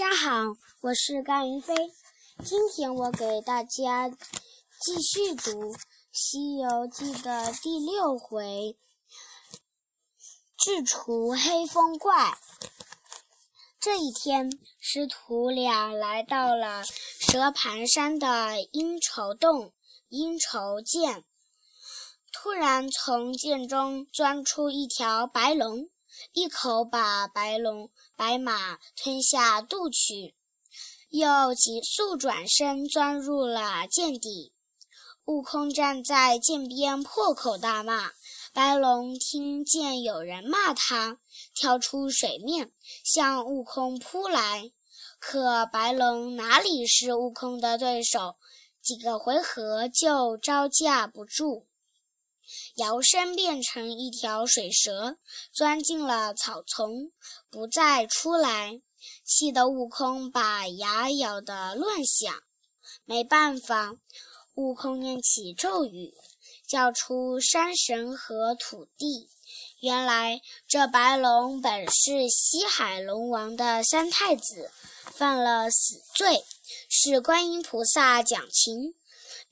大家好，我是甘云飞。今天我给大家继续读《西游记》的第六回“智除黑风怪”。这一天，师徒俩来到了蛇盘山的阴愁洞，阴愁涧。突然，从涧中钻出一条白龙。一口把白龙、白马吞下肚去，又急速转身钻入了涧底。悟空站在涧边破口大骂。白龙听见有人骂他，跳出水面向悟空扑来。可白龙哪里是悟空的对手？几个回合就招架不住。摇身变成一条水蛇，钻进了草丛，不再出来，气得悟空把牙咬得乱响。没办法，悟空念起咒语，叫出山神和土地。原来这白龙本是西海龙王的三太子，犯了死罪，是观音菩萨讲情，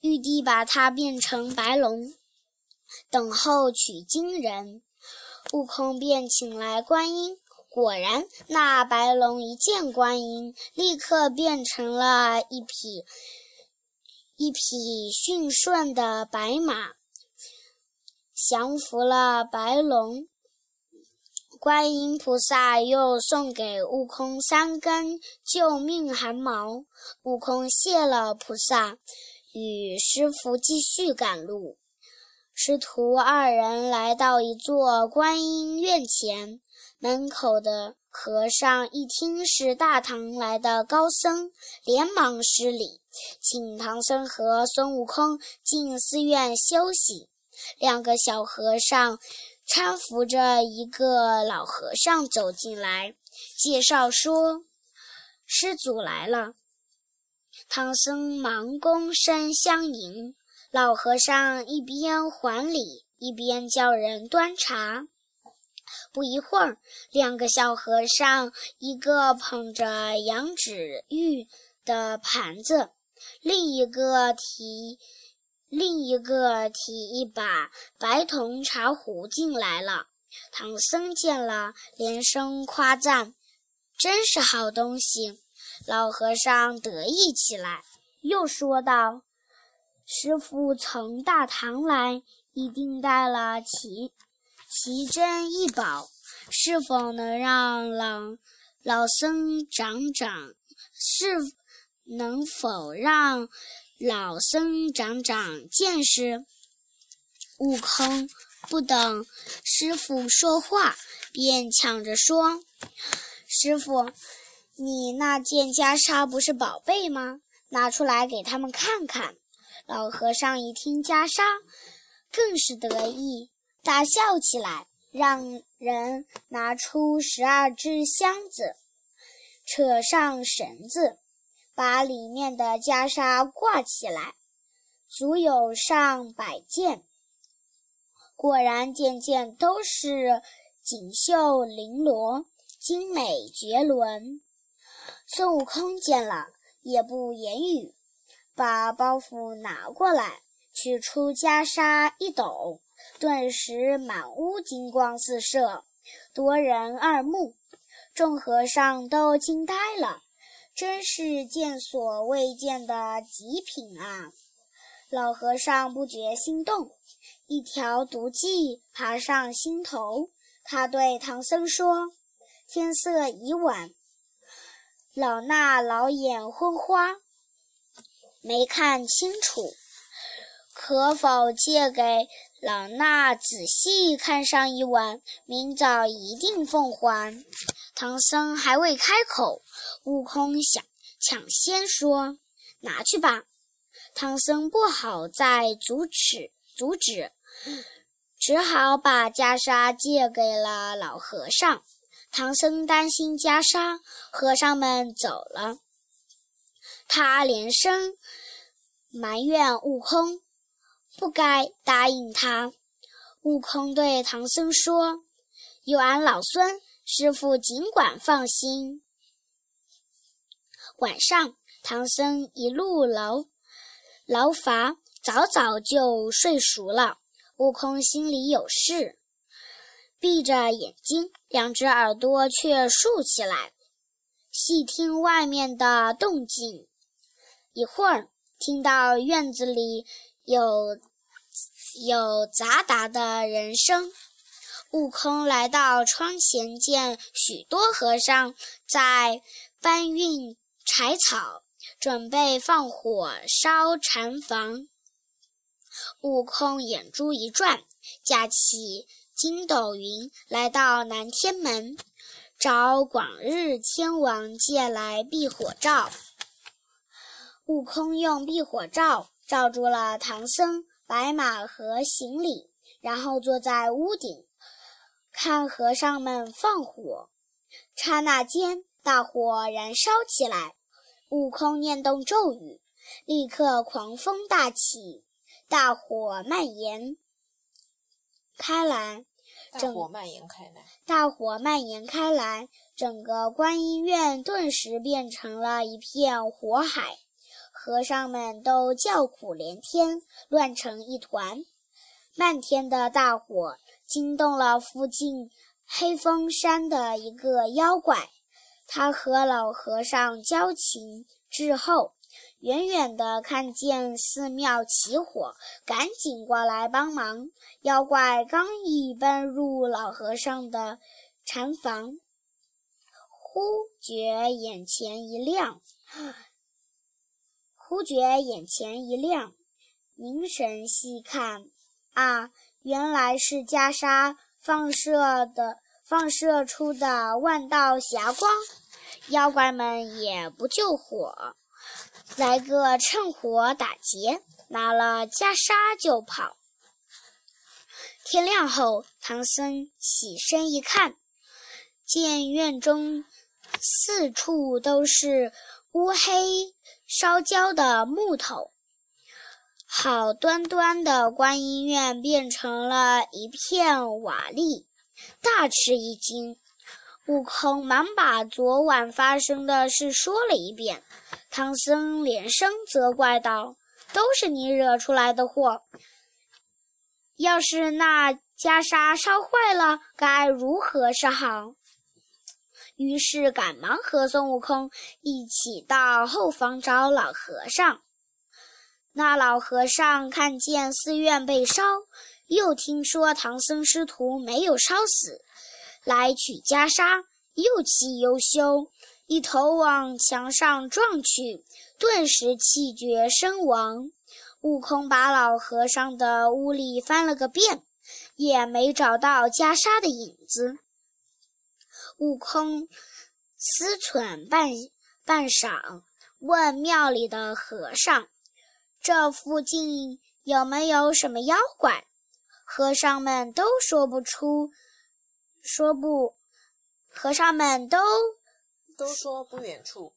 玉帝把它变成白龙。等候取经人，悟空便请来观音。果然，那白龙一见观音，立刻变成了一匹一匹驯顺的白马，降服了白龙。观音菩萨又送给悟空三根救命汗毛，悟空谢了菩萨，与师傅继续赶路。师徒二人来到一座观音院前，门口的和尚一听是大唐来的高僧，连忙施礼，请唐僧和孙悟空进寺院休息。两个小和尚搀扶着一个老和尚走进来，介绍说：“师祖来了。”唐僧忙躬身相迎。老和尚一边还礼，一边叫人端茶。不一会儿，两个小和尚，一个捧着羊脂玉的盘子，另一个提另一个提一把白铜茶壶进来了。唐僧见了，连声夸赞：“真是好东西！”老和尚得意起来，又说道。师傅从大唐来，一定带了奇奇珍异宝，是否能让老老僧长长？是能否让老僧长长见识？悟空不等师傅说话，便抢着说：“师傅，你那件袈裟不是宝贝吗？拿出来给他们看看。”老和尚一听袈裟，更是得意，大笑起来，让人拿出十二只箱子，扯上绳子，把里面的袈裟挂起来，足有上百件。果然，件件都是锦绣绫罗，精美绝伦。孙悟空见了，也不言语。把包袱拿过来，取出袈裟一抖，顿时满屋金光四射，夺人二目。众和尚都惊呆了，真是见所未见的极品啊！老和尚不觉心动，一条毒计爬上心头。他对唐僧说：“天色已晚，老衲老眼昏花。”没看清楚，可否借给老衲仔细看上一晚？明早一定奉还。唐僧还未开口，悟空想抢先说：“拿去吧。”唐僧不好再阻止，阻止，只好把袈裟借给了老和尚。唐僧担心袈裟，和尚们走了。他连声埋怨悟空不该答应他。悟空对唐僧说：“有俺老孙，师傅尽管放心。”晚上，唐僧一路劳劳乏，早早就睡熟了。悟空心里有事，闭着眼睛，两只耳朵却竖起来，细听外面的动静。一会儿，听到院子里有有杂杂的人声。悟空来到窗前，见许多和尚在搬运柴草，准备放火烧禅房。悟空眼珠一转，架起筋斗云，来到南天门，找广日天王借来避火罩。悟空用避火罩罩住了唐僧、白马和行李，然后坐在屋顶。看和尚们放火，刹那间大火燃烧起来。悟空念动咒语，立刻狂风大起，大火蔓延开来。大火蔓延开来，大火蔓延开来，整个观音院顿时变成了一片火海，和尚们都叫苦连天，乱成一团。漫天的大火。惊动了附近黑风山的一个妖怪，他和老和尚交情至厚，远远的看见寺庙起火，赶紧过来帮忙。妖怪刚一奔入老和尚的禅房，忽觉眼前一亮，忽觉眼前一亮，凝神细看，啊！原来是袈裟放射的放射出的万道霞光，妖怪们也不救火，来个趁火打劫，拿了袈裟就跑。天亮后，唐僧起身一看，见院中四处都是乌黑烧焦的木头。好端端的观音院变成了一片瓦砾，大吃一惊。悟空忙把昨晚发生的事说了一遍。唐僧连声责怪道：“都是你惹出来的祸！要是那袈裟烧坏了，该如何是好？”于是赶忙和孙悟空一起到后房找老和尚。那老和尚看见寺院被烧，又听说唐僧师徒没有烧死，来取袈裟，又气又羞，一头往墙上撞去，顿时气绝身亡。悟空把老和尚的屋里翻了个遍，也没找到袈裟的影子。悟空思忖半半晌，问庙里的和尚。这附近有没有什么妖怪？和尚们都说不出，说不，和尚们都都说不远处。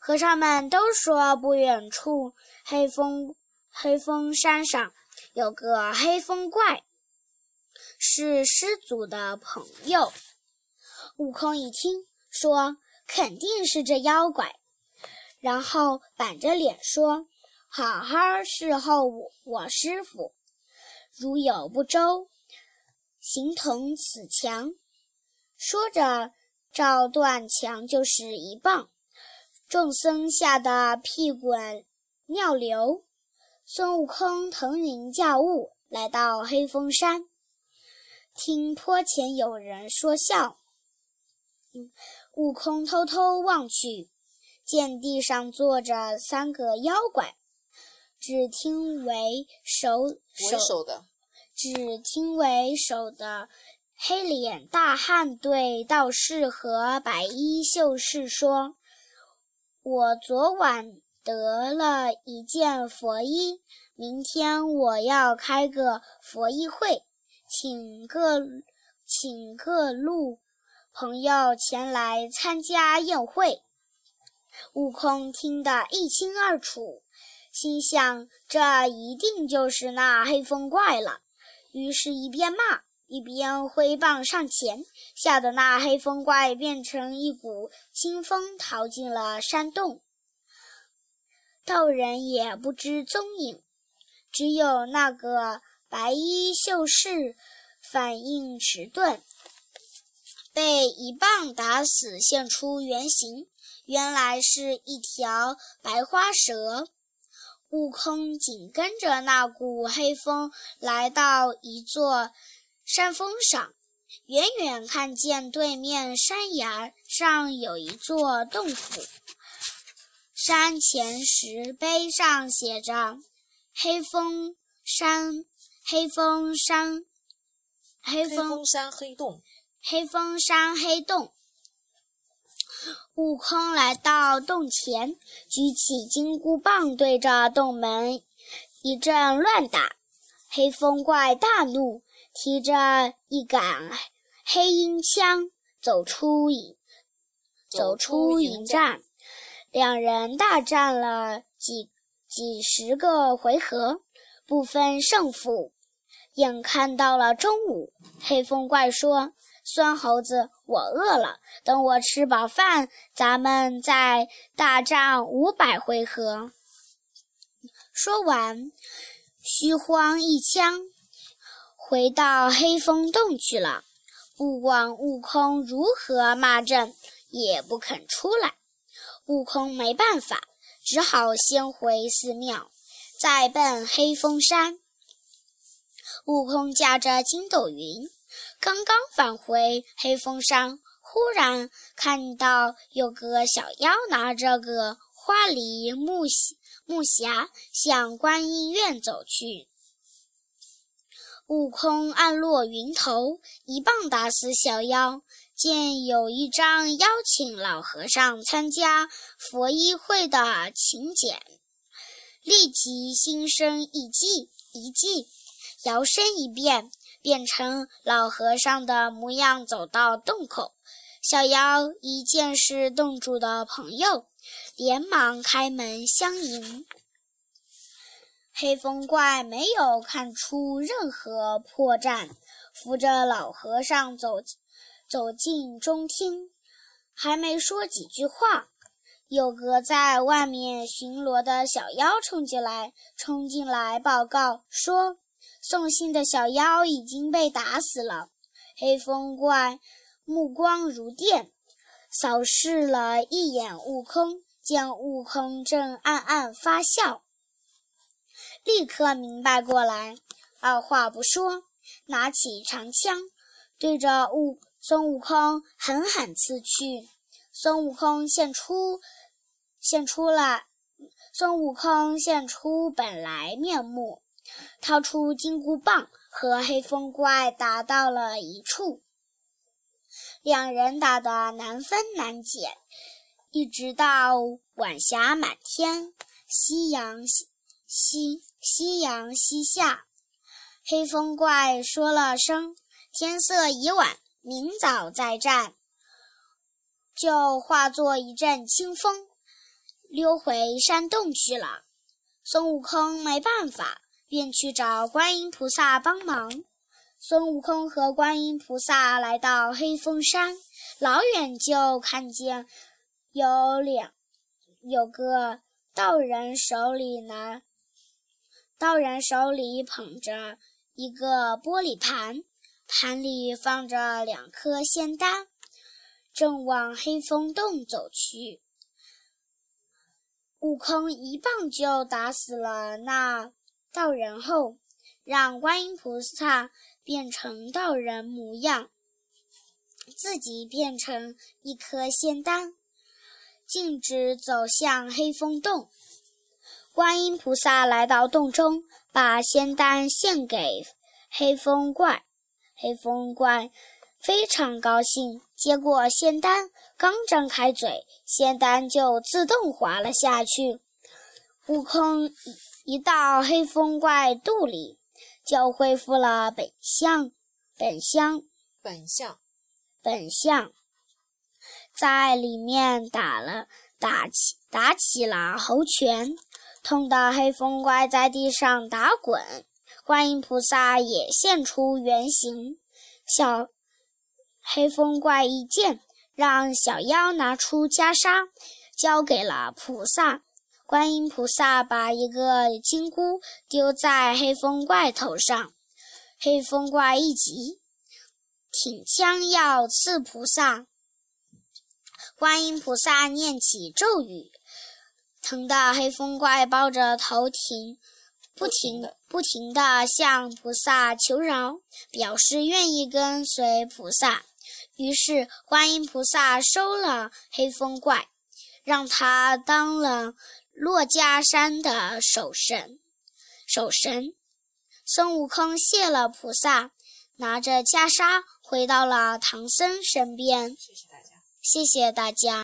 和尚们都说不远处，黑风黑风山上有个黑风怪，是师祖的朋友。悟空一听，说肯定是这妖怪，然后板着脸说。好好侍候我，我师傅。如有不周，形同此墙。说着，照断墙就是一棒。众僧吓得屁滚尿流。孙悟空腾云驾雾来到黑风山，听坡前有人说笑。悟空偷偷望去，见地上坐着三个妖怪。只听为首首的，只听为首的黑脸大汉对道士和白衣秀士说：“我昨晚得了一件佛衣，明天我要开个佛衣会，请各请各路朋友前来参加宴会。”悟空听得一清二楚。心想：这一定就是那黑风怪了。于是，一边骂一边挥棒上前，吓得那黑风怪变成一股清风，逃进了山洞。道人也不知踪影。只有那个白衣秀士反应迟钝，被一棒打死，现出原形，原来是一条白花蛇。悟空紧跟着那股黑风来到一座山峰上，远远看见对面山崖上有一座洞府，山前石碑上写着。黑风山，黑风山，黑风山黑洞，黑风山黑洞。悟空来到洞前，举起金箍棒，对着洞门一阵乱打。黑风怪大怒，提着一杆黑鹰枪，走出营，走出营战。两人大战了几。几十个回合不分胜负，眼看到了中午，黑风怪说：“孙猴子，我饿了，等我吃饱饭，咱们再大战五百回合。”说完，虚晃一枪，回到黑风洞去了。不管悟空如何骂阵，也不肯出来。悟空没办法。只好先回寺庙，再奔黑风山。悟空驾着筋斗云，刚刚返回黑风山，忽然看到有个小妖拿着个花梨木木匣向观音院走去。悟空暗落云头，一棒打死小妖。见有一张邀请老和尚参加佛衣会的请柬，立即心生一计，一计，摇身一变，变成老和尚的模样，走到洞口。小妖一见是洞主的朋友，连忙开门相迎。黑风怪没有看出任何破绽，扶着老和尚走。走进中厅，还没说几句话，有个在外面巡逻的小妖冲进来，冲进来报告说，送信的小妖已经被打死了。黑风怪目光如电，扫视了一眼悟空，见悟空正暗暗发笑，立刻明白过来，二话不说，拿起长枪，对着悟。孙悟空狠狠刺去，孙悟空现出现出了孙悟空现出本来面目，掏出金箍棒和黑风怪打到了一处，两人打得难分难解，一直到晚霞满天，夕阳西西夕阳西下，黑风怪说了声“天色已晚”。明早再战，就化作一阵清风，溜回山洞去了。孙悟空没办法，便去找观音菩萨帮忙。孙悟空和观音菩萨来到黑风山，老远就看见有两有个道人手里拿，道人手里捧着一个玻璃盘。盘里放着两颗仙丹，正往黑风洞走去。悟空一棒就打死了那道人后，让观音菩萨变成道人模样，自己变成一颗仙丹，径直走向黑风洞。观音菩萨来到洞中，把仙丹献给黑风怪。黑风怪非常高兴，接过仙丹，刚张开嘴，仙丹就自动滑了下去。悟空一到黑风怪肚里，就恢复了本相，本相，本相，本相，在里面打了打起打起了猴拳，痛得黑风怪在地上打滚。观音菩萨也现出原形，小黑风怪一见，让小妖拿出袈裟，交给了菩萨。观音菩萨把一个金箍丢在黑风怪头上，黑风怪一急，挺枪要刺菩萨。观音菩萨念起咒语，疼的黑风怪抱着头停，不停不停地向菩萨求饶，表示愿意跟随菩萨。于是观音菩萨收了黑风怪，让他当了珞珈山的守神。守神，孙悟空谢了菩萨，拿着袈裟回到了唐僧身边。谢谢大家。谢谢大家。